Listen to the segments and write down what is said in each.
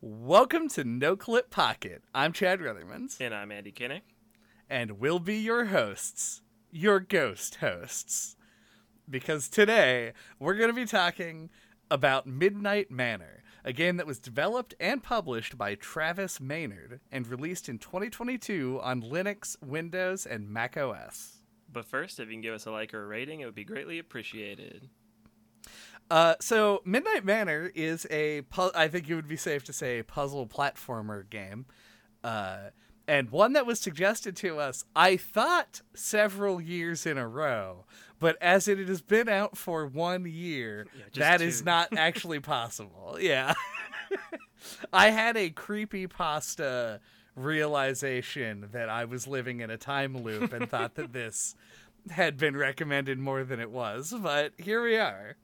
Welcome to No Clip Pocket. I'm Chad Ruthermans, And I'm Andy Kinnick. and we'll be your hosts, your ghost hosts. Because today we're going to be talking about Midnight Manor, a game that was developed and published by Travis Maynard and released in 2022 on Linux, Windows, and Mac OS. But first, if you can give us a like or a rating, it would be greatly appreciated. Uh, so Midnight Manor is a, pu- I think it would be safe to say, puzzle platformer game, uh, and one that was suggested to us. I thought several years in a row, but as it has been out for one year, Yeah, that is two. not actually possible. Yeah, I had a creepy pasta realization that I was living in a time loop and thought that this had been recommended more than it was, but here we are.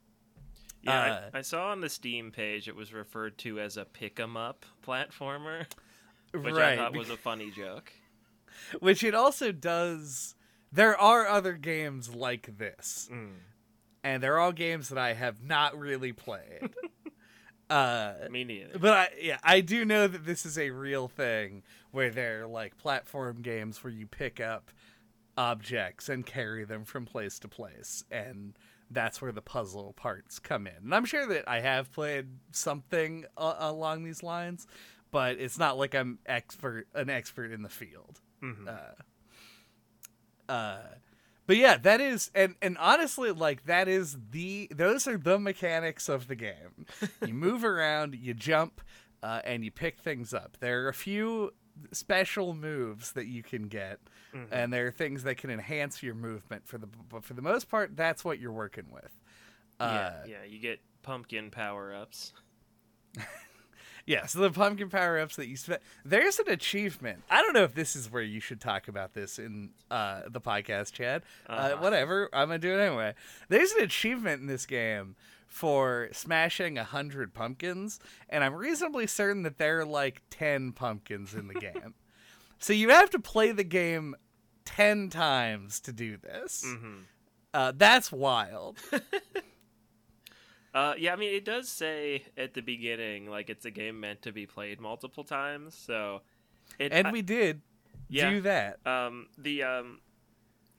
Yeah, Uh, I, I saw on the Steam page it was referred to as a pick 'em up platformer, which I thought was a funny joke. which it also does. There are other games like this, Mm. and they're all games that I have not really played. uh, Me neither. but I, yeah, I do know that this is a real thing where they're like platform games where you pick up objects and carry them from place to place, and that's where the puzzle parts come in. And I'm sure that I have played something uh, along these lines, but it's not like I'm expert an expert in the field. Mhm. Uh, but yeah, that is and and honestly, like that is the those are the mechanics of the game. you move around, you jump, uh, and you pick things up. There are a few special moves that you can get, Mhm. and there are things that can enhance your movement. For the but for the most part, that's what you're working with. Uh, yeah, yeah, you get pumpkin power ups. Yeah, so the pumpkin power ups that you spent. There's an achievement. I don't know if this is where you should talk about this in uh, the podcast, Chad. uh Uh-huh. whatever. I'm going to do it anyway. There's an achievement in this game for smashing a 100 pumpkins, and I'm reasonably certain that there are like 10 pumpkins in the game. so you have to play the game 10 times to do this. hmm Uh, that's wild. Uh, yeah, I mean, it does say at the beginning like it's a game meant to be played multiple times. So, it, And I- we did yeah, do that. um the um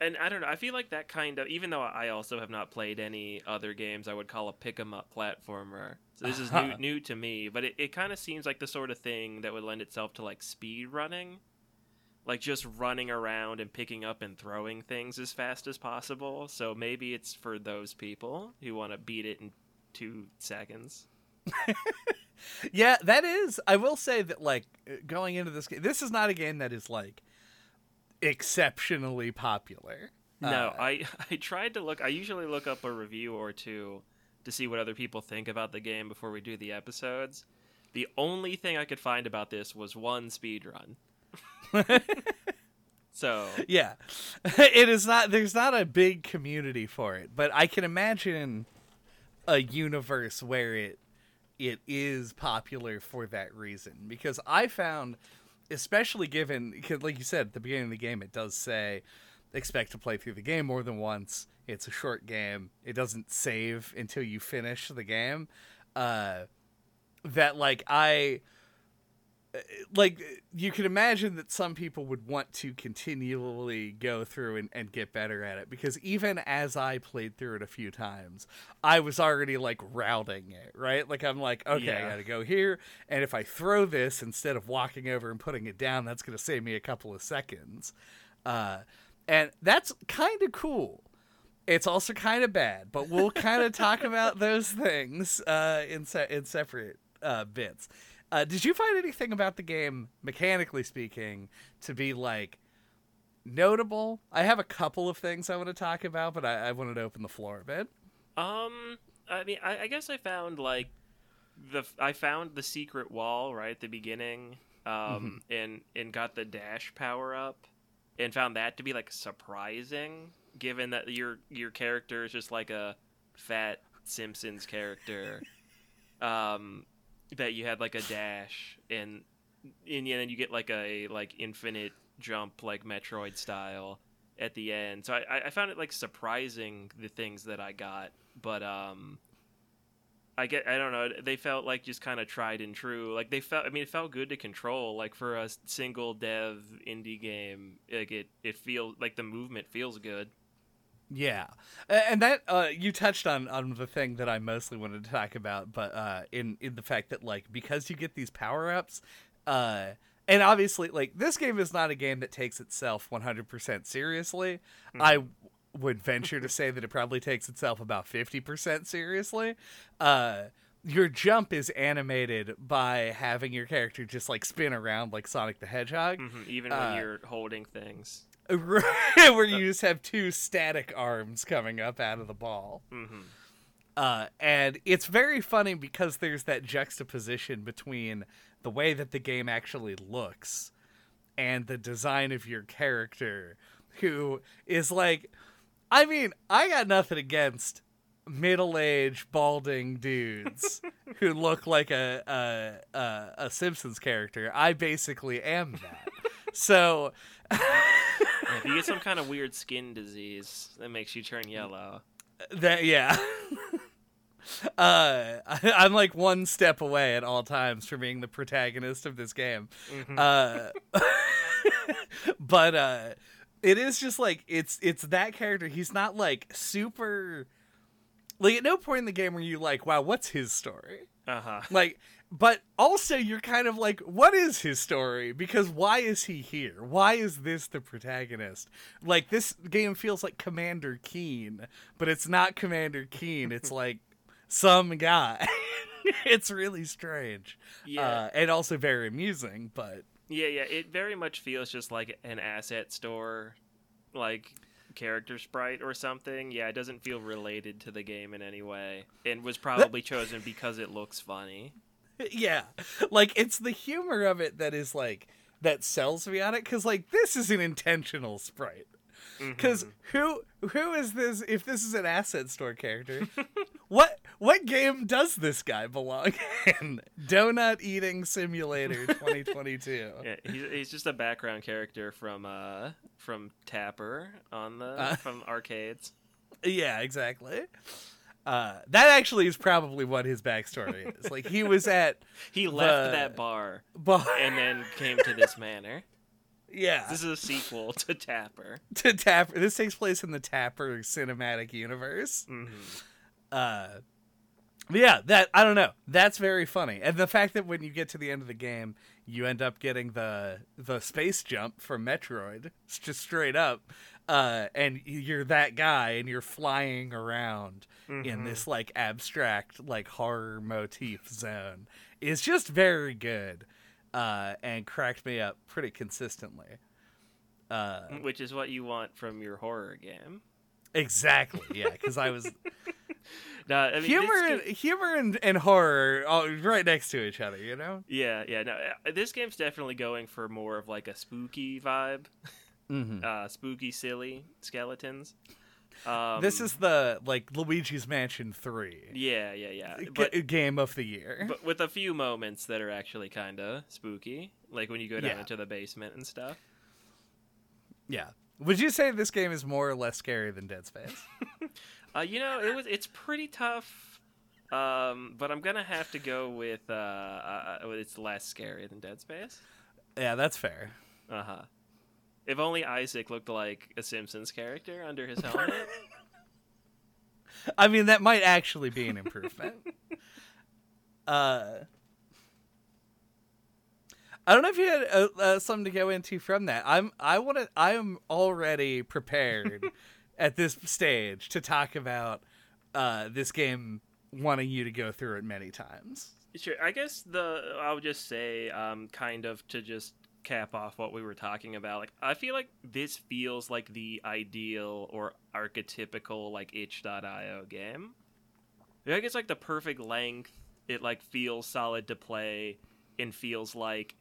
and i don't know i feel like that kind of even though i also have not played any other games i would call a pick 'em up platformer so this is new Uh-huh. new to me but it, it kind of seems like the sort of thing that would lend itself to like speed running like just running around and picking up and throwing things as fast as possible so maybe it's for those people who want to beat it in two seconds Yeah, that is. I will say that like going into this game, this is not a game that is like exceptionally popular. No, Uh, I I tried to look. I usually look up a review or two to see what other people think about the game before we do the episodes. The only thing I could find about this was one speed run. so yeah, it is not. There's not a big community for it, but I can imagine a universe where it it is popular for that reason. Because I found, especially given, like you said at the beginning of the game, it does say expect to play through the game more than once. It's a short game. It doesn't save until you finish the game. Uh, that like I like you can imagine that some people would want to continually go through and, and get better at it because even as I played through it a few times, I was already like routing it, right? Like I'm like, okay, I gotta go here, and if I throw this instead of walking over and putting it down, that's gonna save me a couple of seconds. Uh, and that's kind of cool. It's also kind of bad, but we'll kind of talk about those things uh, in se- in separate uh, bits. Uh, did you find anything about the game, mechanically speaking, to be like notable? I have a couple of things I want to talk about, but I, I wanted to open the floor a bit. um, I mean, I, I guess I found like the I found the secret wall right at the beginning, um, and and got the dash power up, and found that to be like surprising, given that your your character is just like a fat Simpsons character. um, that you had like a dash and and then you get like a like infinite jump like Metroid style at the end. So I, I found it like surprising the things that I got, but um, I get I don't know they felt like just kind of tried and true. Like they felt I mean it felt good to control. Like for a single dev indie game like it it feels like the movement feels good Yeah, and that uh, you touched on on the thing that I mostly wanted to talk about, but uh, in in the fact that like because you get these power ups, uh, and obviously like this game is not a game that takes itself one hundred percent seriously. I would venture to say that it probably takes itself about fifty percent seriously. Uh, your jump is animated by having your character just like spin around like Sonic the Hedgehog. hmm even when Uh, you're holding things where you just have two static arms coming up out of the ball. hmm Uh, and it's very funny because there's that juxtaposition between the way that the game actually looks and the design of your character, who is like, I mean, I got nothing against middle-aged balding dudes who look like a, a a a Simpsons character. I basically am that. so if you get some kind of weird skin disease that makes you turn yellow That yeah. uh, I, I'm like one step away at all times from being the protagonist of this game. Mhm. Uh, but uh, it is just like it's it's that character. He's not like super. Like at no point in the game are you like, wow, what's his story? uh-huh Like, but also you're kind of like, what is his story? Because why is he here? Why is this the protagonist? Like, this game feels like Commander Keen, but it's not Commander Keen. It's like some guy. it's really strange. yeah Uh, and also very amusing, but Yeah, yeah, it very much feels just like an asset store, like character sprite or something. Yeah, it doesn't feel related to the game in any way, and was probably chosen because it looks funny. yeah. Like, it's the humor of it that is like, that sells me on it, because, like, this is an intentional sprite. Because Mhm. who who is this? If this is an asset store character, what what game does this guy belong in? Donut eating simulator 2022. yeah, he's, he's just a background character from uh from Tapper on the Uh. from arcades. Yeah, exactly. Uh, that actually is probably what his backstory is. Like he was at He left The- that bar bar, and then came to this manor. yeah, This is a sequel to Tapper. to Tapper. This takes place in the Tapper cinematic universe. hmm uh yeah that i don't know that's very funny and the fact that when you get to the end of the game you end up getting the the space jump from metroid it's just straight up uh and you're that guy and you're flying around in Mhm. this like abstract like horror motif zone is just very good uh and cracked me up pretty consistently uh Which is what you want from your horror game. exactly yeah because i was No, I mean, humor game- and, humor and, and horror right next to each other you know Yeah, yeah. No, uh, this game's definitely going for more of like a spooky vibe, mm-hmm. uh, spooky, silly skeletons. Um, this is the like luigi's mansion 3 yeah, yeah, yeah. g- But game of the year but with a few moments that are actually kind of spooky, like when you go down Yeah. into the basement and stuff. yeah would you say this game is more or less scary than dead space Uh, you know, it was it's pretty tough. Um, but I'm gonna have to go with uh, uh, uh, it's less scary than Dead Space. yeah that's fair Uh huh. If only Isaac looked like a Simpsons character under his helmet. i mean that might actually be an improvement uh I don't know if you had uh, uh, something to go into from that. I'm I want to I am already prepared at this stage to talk about uh, this game wanting you to go through it many times. Sure. I guess the I'll just say, um, kind of to just cap off what we were talking about. Like, I feel like this feels like the ideal or archetypical like itch.io game. Like it's like the perfect length. It like feels solid to play, and feels like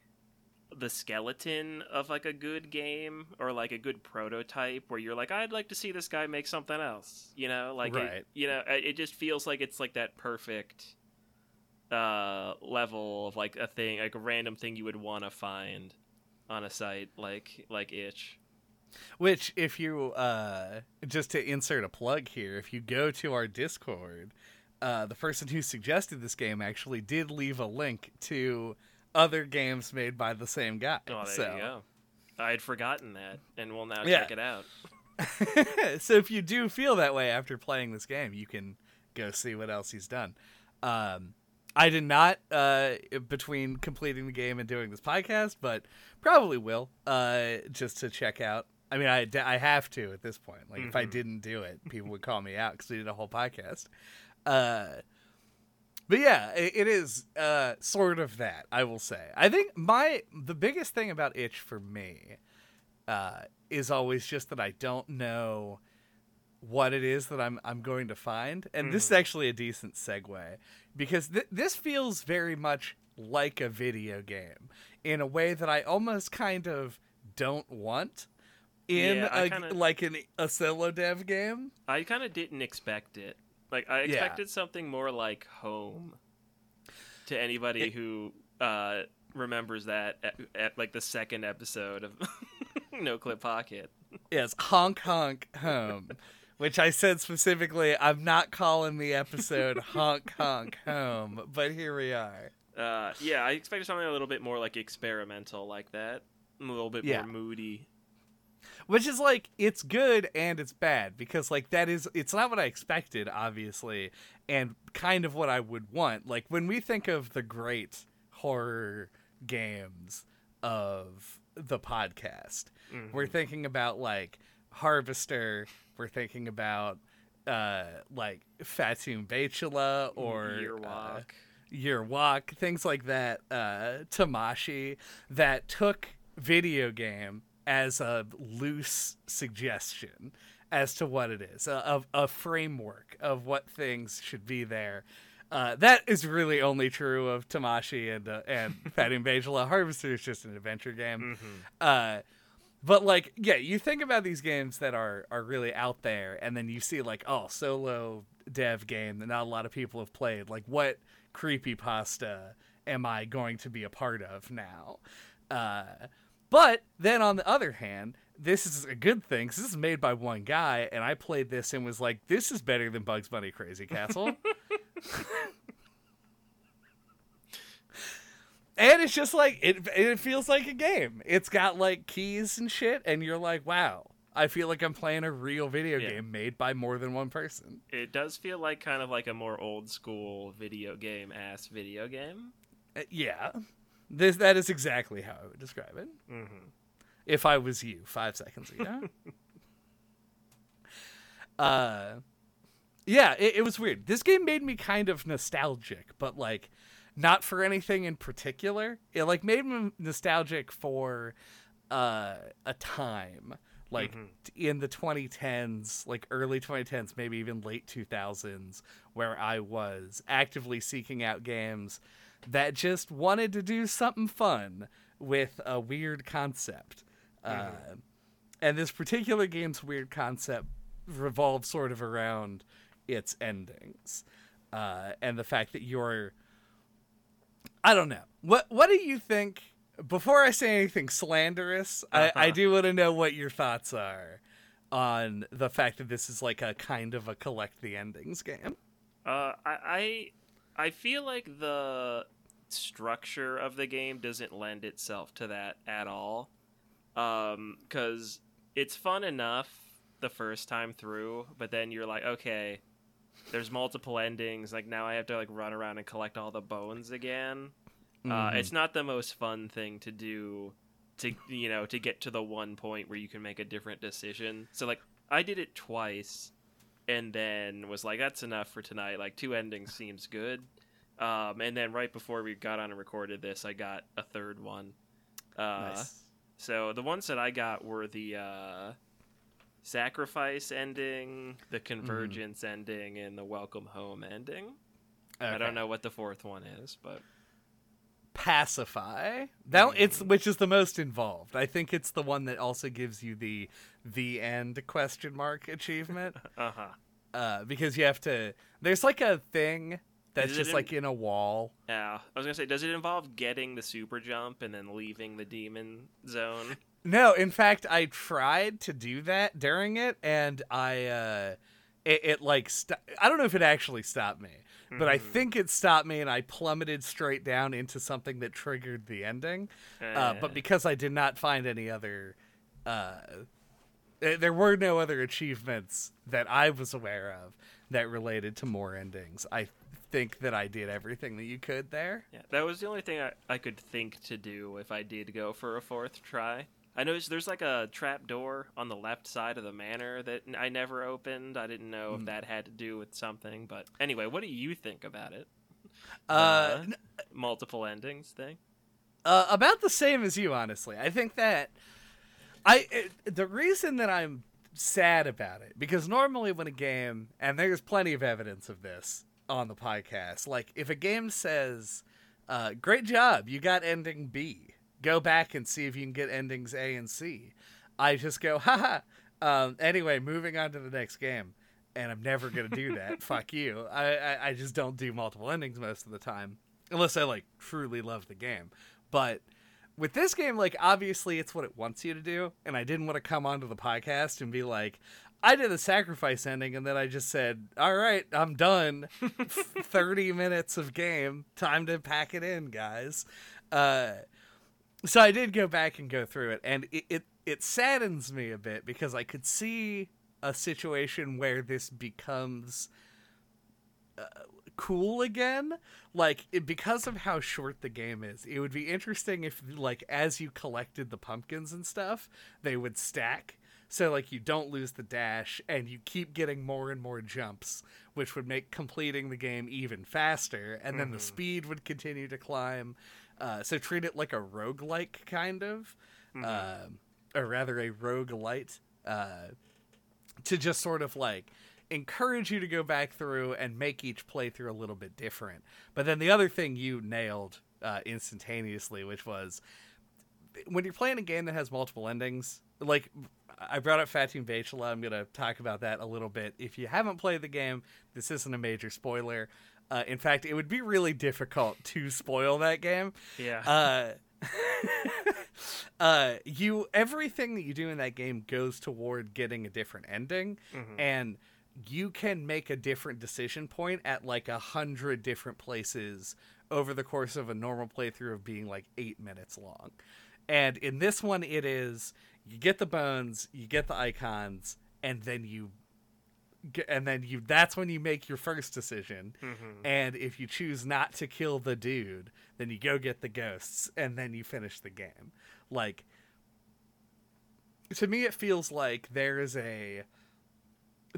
the skeleton of like a good game or like a good prototype where you're like I'd like to see this guy make something else you know like it- you know it it just feels like it's like that perfect uh level of like a thing like a random thing you would want to find on a site like like itch Which, if you uh, just to insert a plug here, if you go to our Discord, uh, the person who suggested this game actually did leave a link to other games made by the same guy. Oh, there so. you go. I had forgotten that, and we'll now Yeah. check it out. so if you do feel that way after playing this game, you can go see what else he's done. Um, I did not uh, between completing the game and doing this podcast, but probably will uh, just to check out. I mean, I, I have to at this point. Like, if I Mhm. didn't do it, people would call me out because we did a whole podcast. Uh, but yeah, it, it is uh, sort of that. I will say. I think my the biggest thing about itch for me uh, is always just that I don't know what it is that I'm I'm going to find, and this is Mhm. actually a decent segue because th- this feels very much like a video game in a way that I almost kind of don't want in Yeah, a, kinda- like an, a solo dev game. I kind of didn't expect it. Like I Yeah. expected something more like Home. To anybody It- who uh, remembers that at, at like the second episode of No Clip Pocket. Yes, honk honk home. Which I said specifically, I'm not calling the episode honk honk home, but here we are. Uh, yeah, I expected something a little bit more like experimental, like that, a little bit Yeah. more moody. Which is like it's good and it's bad because like that is it's not what I expected obviously and kind of what I would want. Like when we think of the great horror games of the podcast, Mhm. we're thinking about like Harvester, we're thinking about uh like Fatum Betulae or Year uh, Year Walk, things like that, uh, Tamashii, that took video game as a loose suggestion as to what it is, a, a, a framework of what things should be there. Uh, that is really only true of Tamashi and uh, and Fatum Betulae. Harvester is just an adventure game. Mhm. Uh, but like, yeah, you think about these games that are are really out there, and then you see like, oh, solo dev game that not a lot of people have played. Like, what creepy pasta am I going to be a part of now? Uh, but then on the other hand, this is a good thing 'cause this is made by one guy, and I played this and was like, this is better than Bugs Bunny Crazy Castle. And it's just like it it feels like a game. It's got like keys and shit and you're like, "Wow, I feel like I'm playing a real video Yeah. game made by more than one person." It does feel like kind of like a more old school video game ass video game. Uh, yeah. This that is exactly how I would describe it. Mm-hmm. If I was you 5 seconds ago. uh yeah, it, it was weird. This game made me kind of nostalgic, but like not for anything in particular. It like made me nostalgic for uh a time like Mhm. in the 2010s, like early 2010s, maybe even late 2000s where I was actively seeking out games that just wanted to do something fun with a weird concept. Uh, and this particular game's weird concept revolves sort of around its endings uh, and the fact that you're. I don't know. What What do you think? Before I say anything slanderous, I, I Uh-huh. do want to know what your thoughts are on the fact that this is like a kind of a collect the endings game. Uh, I, I I feel like the structure of the game doesn't lend itself to that at all. Um, because it's fun enough the first time through, but then you're like, okay, there's multiple endings. Like now I have to like run around and collect all the bones again. Uh, Mhm. it's not the most fun thing to do to you know to get to the one point where you can make a different decision. So like I did it twice and then was like that's enough for tonight. Like two endings seems good. Um, and then right before we got on and recorded this, I got a third one. Uh, Nice. So the ones that I got were the uh, sacrifice ending, the convergence ending, and the welcome home ending. I don't know what the fourth one is, but pacify that Mm. it's which is the most involved i think it's the one that also gives you the the end question mark achievement uh huh. uh because you have to there's like a thing that's it just in- like in a wall Yeah, I was gonna say, does it involve getting the super jump and then leaving the demon zone? no in fact i tried to do that during it and i uh it, it like st- I don't know if it actually stopped me, but I Mhm. think it stopped me and I plummeted straight down into something that triggered the ending. Uh, but Eh. because I did not find any other, uh, there were no other achievements that I was aware of that related to more endings. I think that I did everything that you could there. Yeah, that was the only thing I, I could think to do if I did go for a fourth try. I noticed there's like a trap door on the left side of the manor that I never opened. I didn't know Hmm. if that had to do with something, but anyway, what do you think about it? Uh, Uh, Multiple endings thing. Uh, about the same as you, honestly. I think that I it, the reason that I'm sad about it because normally when a game and there's plenty of evidence of this on the podcast, like if a game says, uh, "Great job, you got ending B," go back and see if you can get endings A and C. I just go, haha. Um, anyway, moving on to the next game. And I'm never gonna do that. Fuck you. I, I I just don't do multiple endings most of the time, unless I like truly love the game. But with this game, like obviously it's what it wants you to do, and I didn't want to come onto the podcast and be like, I did a sacrifice ending, and then I just said, "All right, I'm done. Thirty minutes of game, time to pack it in, guys." Uh, so I did go back and go through it, and it, it it saddens me a bit because I could see a situation where this becomes uh, cool again. Like it, because of how short the game is it would be interesting if like as you collected the pumpkins and stuff they would stack. So like you don't lose the dash and you keep getting more and more jumps which would make completing the game even faster and then the Mhm. speed would continue to climb uh, so treat it like a roguelike kind of Mhm. um, or rather a roguelite uh, to just sort of like encourage you to go back through and make each playthrough a little bit different. But then the other thing you nailed uh, instantaneously, which was when you're playing a game that has multiple endings, like I brought up Fatum Betulae, I'm going to talk about that a little bit. If you haven't played the game, this isn't a major spoiler. Uh, in fact, it would be really difficult to spoil that game yeah. uh, uh, you everything that you do in that game goes toward getting a different ending, Mhm. and you can make a different decision point at like a hundred different places over the course of a normal playthrough of being like eight minutes long. And in this one, it is you get the bones, you get the icons, and then you, and then you. That's when you make your first decision. Mhm. And if you choose not to kill the dude, then you go get the ghosts and then you finish the game. Like to me it feels like there is a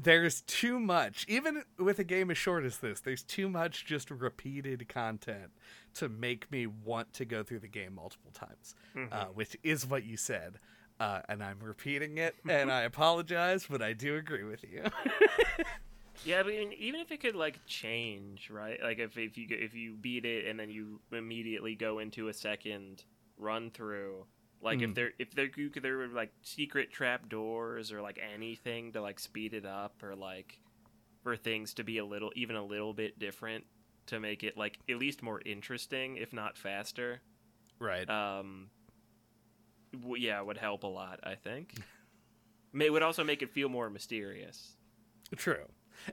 there's too much even with a game as short as this there's too much just repeated content to make me want to go through the game multiple times Mhm. uh, which is what you said uh, and i'm repeating it and i apologize but i do agree with you Yeah, I mean, even if it could like change, right? Like if if you if you beat it and then you immediately go into a second run through, like if Mhm. there if there you could- there were like secret trap doors or like anything to like speed it up or like for things to be a little even a little bit different to make it like at least more interesting, if not faster. right Um, w- yeah, would help a lot. I think. May would also make it feel more mysterious. True.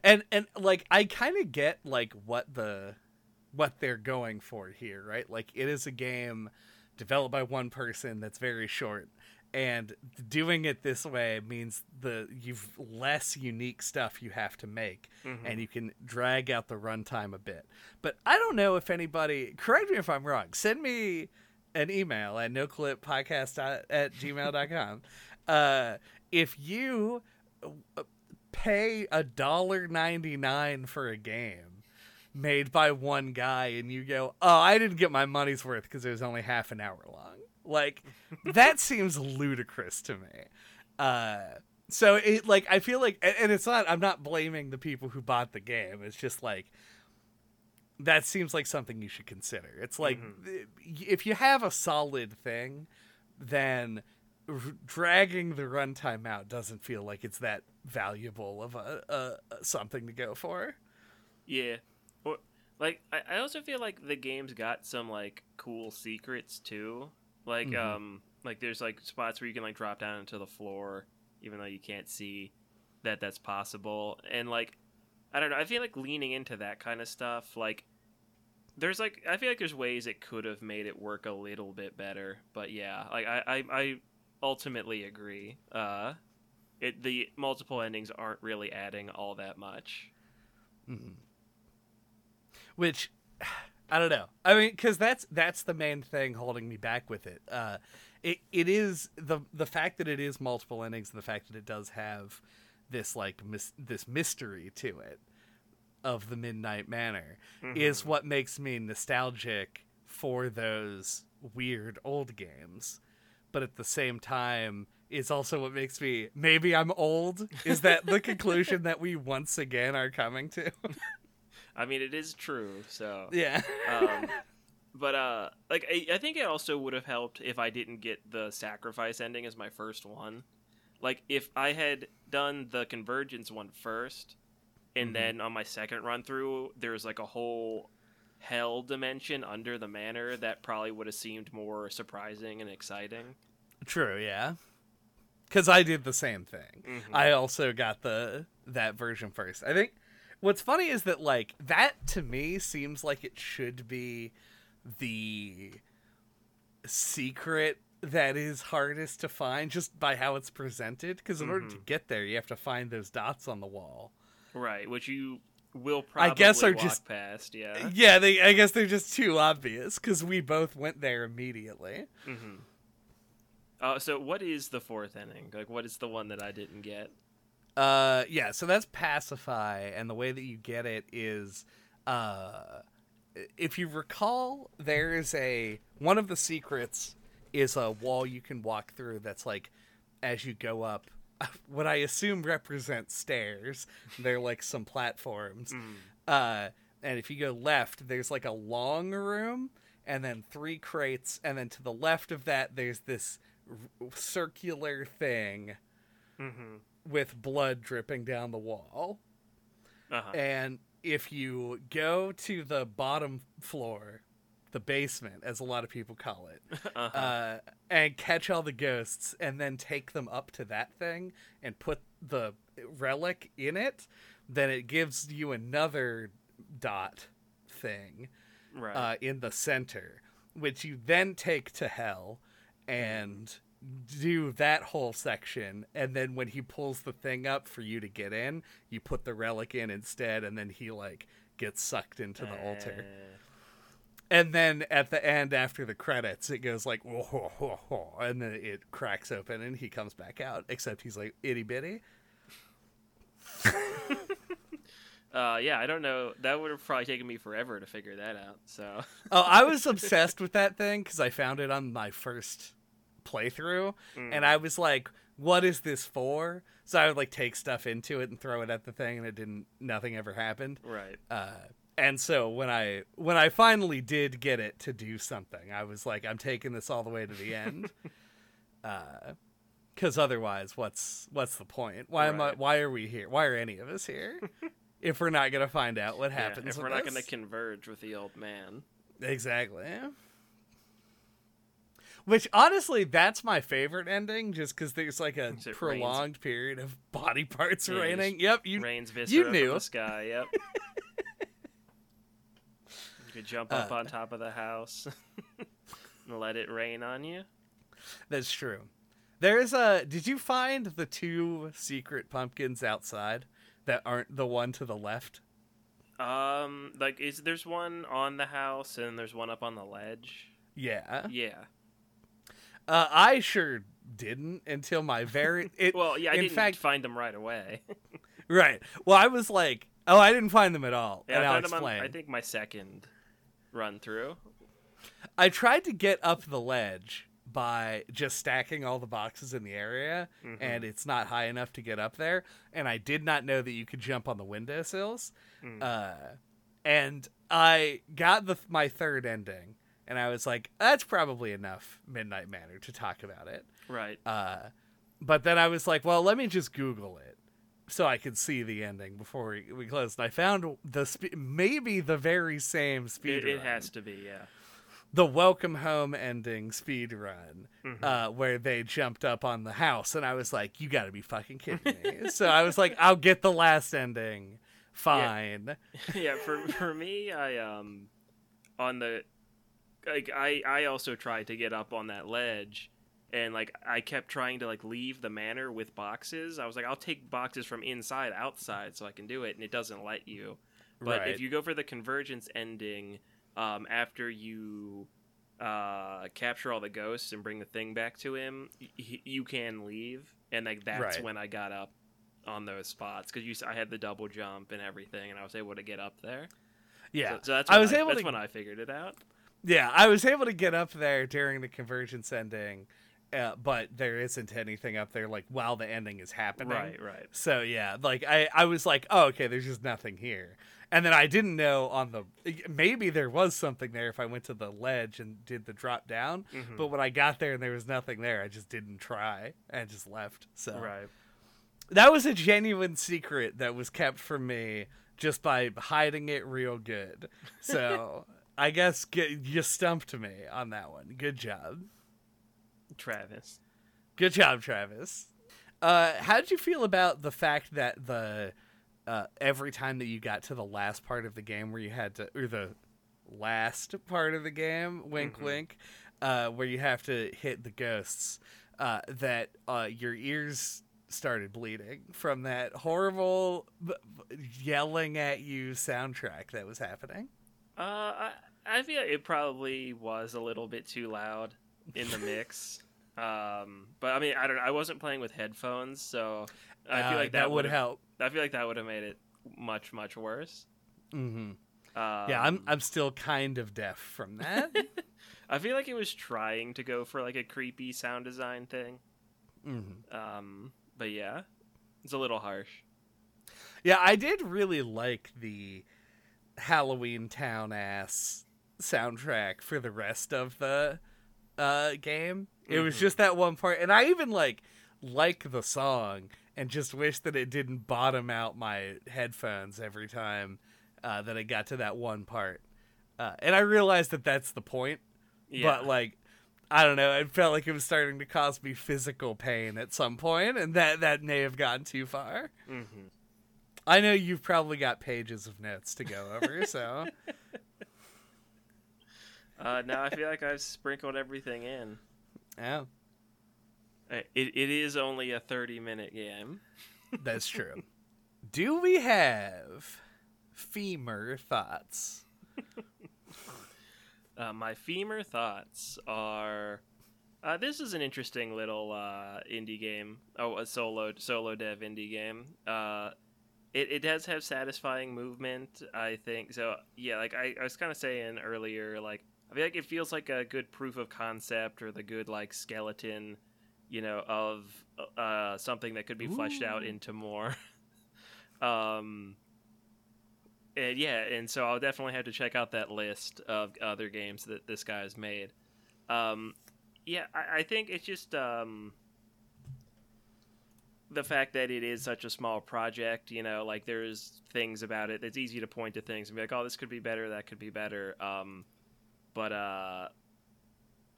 And and like I kind of get like what the what they're going for here, right? Like it is a game developed by one person that's very short and doing it this way means the you've less unique stuff you have to make Mhm. and you can drag out the runtime a bit. But I don't know if anybody correct me if I'm wrong. Send me an email at noclippodcast at gmail.com. uh, if you uh, pay a dollar ninety nine for a game made by one guy and you go, oh, I didn't get my money's worth because it was only half an hour long. Like that seems ludicrous to me. Uh, so it like I feel like, and- and it's not. I'm not blaming the people who bought the game. It's just like that seems like something you should consider. It's like th- if you have a solid thing, then r- dragging the runtime out doesn't feel like it's that valuable of a, a, something to go for. Yeah. Or like I, I also feel like the game's got some like cool secrets too. Like Mhm. um like there's like spots where you can like drop down into the floor even though you can't see. that that's possible and like I don't know. I feel like leaning into that kind of stuff like there's like I feel like there's ways it could have made it work a little bit better, but yeah, like I I, I ultimately agree. Uh, it the multiple endings aren't really adding all that much. Mm-hmm. Which I don't know. I mean, because that's that's the main thing holding me back with it. Uh, it it is the the fact that it is multiple endings and the fact that it does have this like mis- this mystery to it of the Midnight Manor Mhm. is what makes me nostalgic for those weird old games. But at the same time, is also what makes me maybe I'm old. Is that the conclusion that we once again are coming to? I mean, it is true. So yeah. um, but uh, like I, I think it also would have helped if I didn't get the sacrifice ending as my first one. Like if I had done the convergence one first, and Mhm. then on my second run through, there's like a whole hell dimension under the manor that probably would have seemed more surprising and exciting. True, yeah. Cuz I did the same thing. Mhm. I also got the that version first. I think what's funny is that like that to me seems like it should be the secret that is hardest to find just by how it's presented because in order to Mhm. get there you have to find those dots on the wall. Right, which you will probably I guess are walk just- past. Yeah. Yeah, they I guess they're just too obvious cuz we both went there immediately. hmm Uh, so what is the fourth ending? Like, what is the one that I didn't get? Uh, yeah. So that's pacify, and the way that you get it is, uh, if you recall, there is a one of the secrets is a wall you can walk through. That's like as you go up, what I assume represent stairs. They're like some platforms. Mm. Uh, and if you go left, there's like a long room, and then three crates, and then to the left of that, there's this r- circular thing hmm with blood dripping down the wall. Uh-huh. And if you go to the bottom floor, the basement, as a lot of people call it, uh-huh. uh, and catch all the ghosts, and then take them up to that thing and put the relic in it, then it gives you another dot thing right. uh, in the center, which you then take to hell and do that whole section. And then when he pulls the thing up for you to get in, you put the relic in instead, and then he like gets sucked into the altar. And then at the end, after the credits, it goes like whoa, whoa, whoa, whoa, and then it cracks open and he comes back out. Except he's like itty bitty. Uh, yeah, I don't know. That would have probably taken me forever to figure that out. So, Oh, I was obsessed with that thing because I found it on my first playthrough, Mm. and I was like, "What is this for?" So I would like take stuff into it and throw it at the thing, and it didn't. Nothing ever happened. right. Uh, and so when I when I finally did get it to do something, I was like, "I'm taking this all the way to the end," uh, because otherwise, what's what's the point? Why am I? Why are we here? Why are any of us here? if we're not gonna find out what Yeah, happens, if we're not us? to converge with the old man. Exactly. Which honestly, that's my favorite ending, just because there's like a prolonged period of body parts Yeah, raining. Yep, you. Rains viscera knew. the sky. Yep. you could jump up Uh, on top of the house and let it rain on you. That's true. There's a. Did you find the two secret pumpkins outside that aren't the one to the left? Um, like is there's one on the house and there's one up on the ledge. Yeah. Yeah. Uh, I sure didn't until my very. It, Well, yeah, I in didn't fact, find them right away. right. Well, I was like, oh, I didn't find them at all, yeah, and I I'll them on. I think my second run through. I tried to get up the ledge by just stacking all the boxes in the area, Mhm. and it's not high enough to get up there. And I did not know that you could jump on the windowsills. Mm. Uh, and I got the my third ending, and I was like, "That's probably enough Midnight Manor to talk about it." Right. Uh, but then I was like, "Well, let me just Google it." So I could see the ending before we, we closed. I found the spe- maybe the very same speed. It, it has to be, yeah. the welcome home ending speed run Mhm. uh, where they jumped up on the house, and I was like, "You got to be fucking kidding me!" so I was like, "I'll get the last ending, fine." yeah, for for me, I um on the like I I also tried to get up on that ledge and like I kept trying to like leave the manor with boxes. I was like I'll take boxes from inside outside so I can do it and it doesn't let you. But right. if you go for the convergence ending um after you uh capture all the ghosts and bring the thing back to him, y- you can leave and like that's Right. when I got up on those spots because you I had the double jump and everything, and I was able to get up there. yeah, so, so that's I was able that's to- when I figured it out. yeah, I was able to get up there during the convergence ending, uh, but there isn't anything up there like while the ending is happening. Right, right. So yeah, like I, I was like, oh, okay, there's just nothing here. And then I didn't know on the maybe there was something there if I went to the ledge and did the drop down. Mhm. But when I got there and there was nothing there, I just didn't try and just left. So Right. that was a genuine secret that was kept from me just by hiding it real good. So I guess get, you stumped me on that one. Good job. Travis. Good job, Travis. Uh, how did you feel about the fact that the uh, every time that you got to the last part of the game where you had to, or the last part of the game, wink, Mhm. wink, uh, where you have to hit the ghosts, uh, that uh, your ears started bleeding from that horrible b- b- yelling at you soundtrack that was happening? Uh, I I feel it probably was a little bit too loud in the mix. Um, but I mean, I don't. know. I wasn't playing with headphones, so I feel Uh, like that, would would help. I feel like that would have made it much much worse. Mm-hmm. Um, yeah, I'm I'm still kind of deaf from that. I feel like it was trying to go for like a creepy sound design thing. hmm Um, but yeah, it's a little harsh. Yeah, I did really like the Halloween Town ass soundtrack for the rest of the uh game. It was Mhm. just that one part and I even like like the song and just wish that it didn't bottom out my headphones every time uh, that I got to that one part. Uh, and I realized that that's the point, Yeah. but like I don't know, it felt like it was starting to cause me physical pain at some point and that that may have gone too far. hmm I know you've probably got pages of notes to go over, so Uh, now I feel like I've sprinkled everything in. Uh, It, it is only a 30 minute game. that's true. Do we have femur thoughts? Uh, my femur thoughts are uh, this is an interesting little uh, indie game. Oh, a solo solo dev indie game. Uh, it, it does have satisfying movement, I think. So yeah, like I, I was kind of saying earlier, like I feel like it feels like a good proof of concept or the good like skeleton, you know, of uh, something that could be fleshed out into more. um, and yeah, and so I'll definitely have to check out that list of other games that this guy has made. Um, yeah, I, I think it's just um, the fact that it is such a small project. You know, like there's things about it. It's easy to point to things and be like, "Oh, this could be better. That could be better." Um, but uh,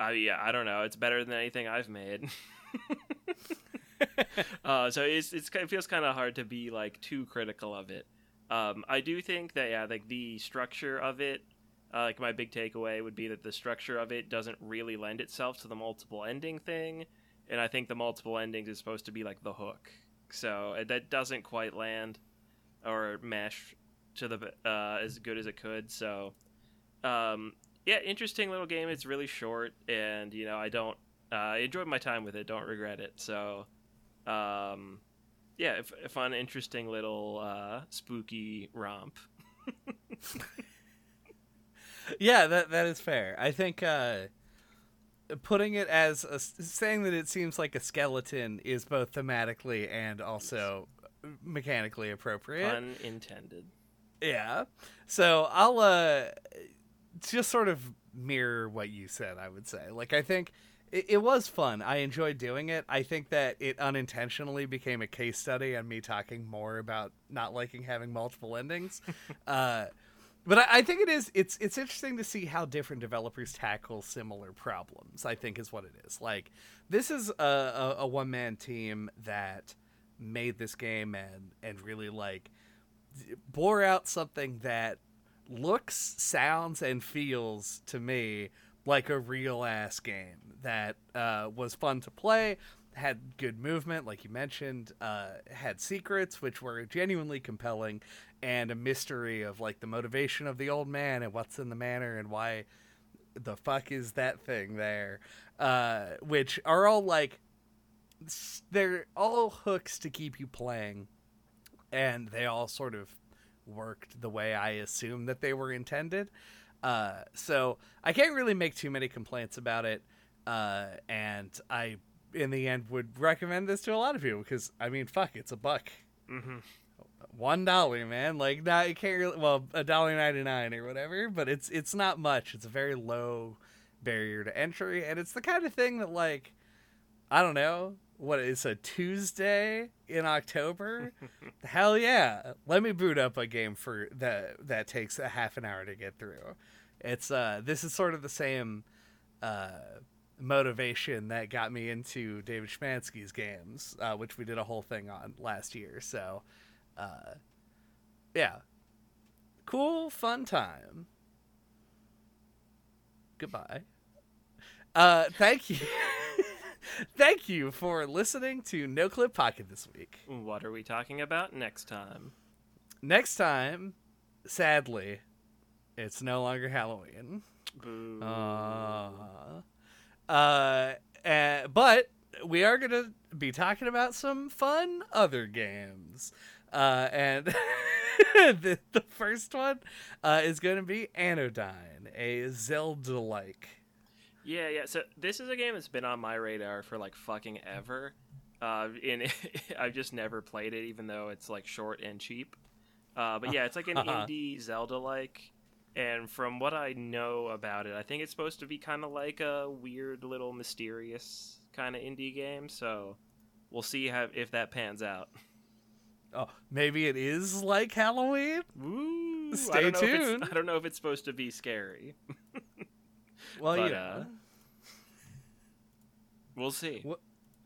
I yeah, I don't know. It's better than anything I've made. uh, so it's, it's it feels kind of hard to be like too critical of it. Um, I do think that yeah, like the structure of it, uh, like my big takeaway would be that the structure of it doesn't really lend itself to the multiple ending thing, and I think the multiple endings is supposed to be like the hook. So uh, that doesn't quite land or mesh to the uh, as good as it could. So um, yeah, interesting little game. It's really short, and you know I don't uh, I enjoyed my time with it. Don't regret it. So um, yeah, a fun, interesting little uh, spooky romp. Yeah, that that is fair. I think uh, putting it as a, saying that it seems like a skeleton is both thematically and also mechanically appropriate. Unintended. Yeah. So I'll uh just sort of mirror what you said, I would say. Like I think it, it was fun. I enjoyed doing it. I think that it unintentionally became a case study on me talking more about not liking having multiple endings. uh But I, I think it is. It's it's interesting to see how different developers tackle similar problems. I think is what it is. Like this is a, a, a one man team that made this game and and really like bore out something that looks, sounds, and feels to me like a real ass game that uh, was fun to play, had good movement, like you mentioned, uh, had secrets which were genuinely compelling, and a mystery of like the motivation of the old man and what's in the manor and why the fuck is that thing there, uh, which are all like they're all hooks to keep you playing, and they all sort of worked the way I assumed that they were intended. Uh, so I can't really make too many complaints about it. Uh, and I, in the end, would recommend this to a lot of people because I mean, fuck, it's a buck. Mm-hmm. One dollar, man. Like that, you can't really. Well, a dollar ninety nine or whatever, but it's it's not much. It's a very low barrier to entry, and it's the kind of thing that like, I don't know, what is a Tuesday in October? Hell yeah. Let me boot up a game for that that takes a half an hour to get through. It's uh this is sort of the same uh motivation that got me into David Szymanski's games, uh, which we did a whole thing on last year. So uh yeah. Cool fun time. Goodbye. Uh thank you. Thank you for listening to No Clip Pocket this week. What are we talking about next time? Next time, sadly, it's no longer Halloween. Boo. Uh, uh, uh, but we are going to be talking about some fun other games. Uh, and the, the first one uh, is going to be Anodyne, a Zelda like yeah, yeah. So this is a game that's been on my radar for like fucking ever. Uh, and I've just never played it, even though it's like short and cheap. Uh, but yeah, it's like an indie Zelda like. And from what I know about it, I think it's supposed to be kind of like a weird little mysterious kind of indie game. So we'll see how if that pans out. Oh, maybe it is like Halloween. Woo! Stay I tuned. I don't know if it's supposed to be scary. Well, but, yeah. Uh, we'll see.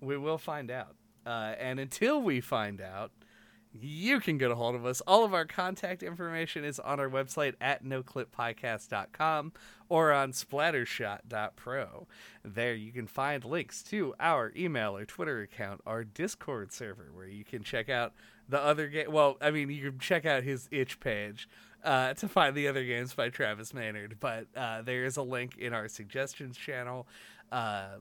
We will find out. Uh, and until we find out, you can get a hold of us. All of our contact information is on our website at noclippodcast.com or on splattershot.pro. There you can find links to our email or Twitter account, our Discord server, where you can check out the other game. Well, I mean, you can check out his itch page uh, to find the other games by Travis Maynard, but uh, there is a link in our suggestions channel. Uh,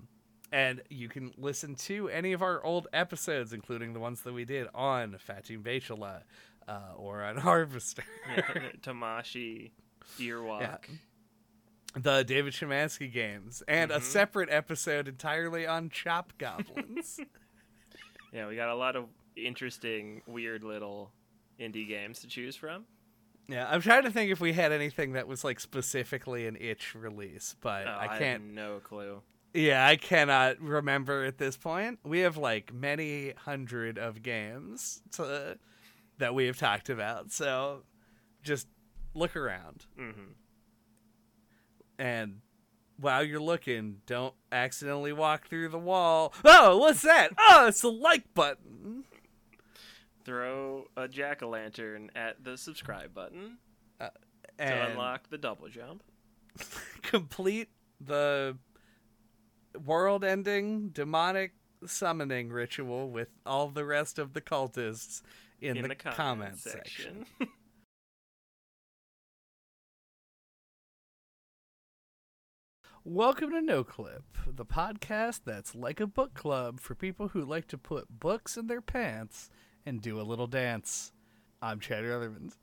and you can listen to any of our old episodes, including the ones that we did on Fatum Betulae uh, or on Harvester. Tamashii, Earwalk. Yeah. The David Szymanski games, and mm-hmm. a separate episode entirely on Chop Goblins. yeah, we got a lot of interesting, weird little indie games to choose from. Yeah, I'm trying to think if we had anything that was like specifically an itch release, but oh, I can't. I no clue. Yeah, I cannot remember at this point. We have like many hundred of games to, that we have talked about, so just look around. Mm-hmm. And while you're looking, don't accidentally walk through the wall. Oh, what's that? Oh, it's the like button. Throw a jack o' lantern at the subscribe button uh, to unlock the double jump. complete the world ending demonic summoning ritual with all the rest of the cultists in, in the, the comment, comment section. section. Welcome to No Clip, the podcast that's like a book club for people who like to put books in their pants and do a little dance. I'm Chad Ruthermans.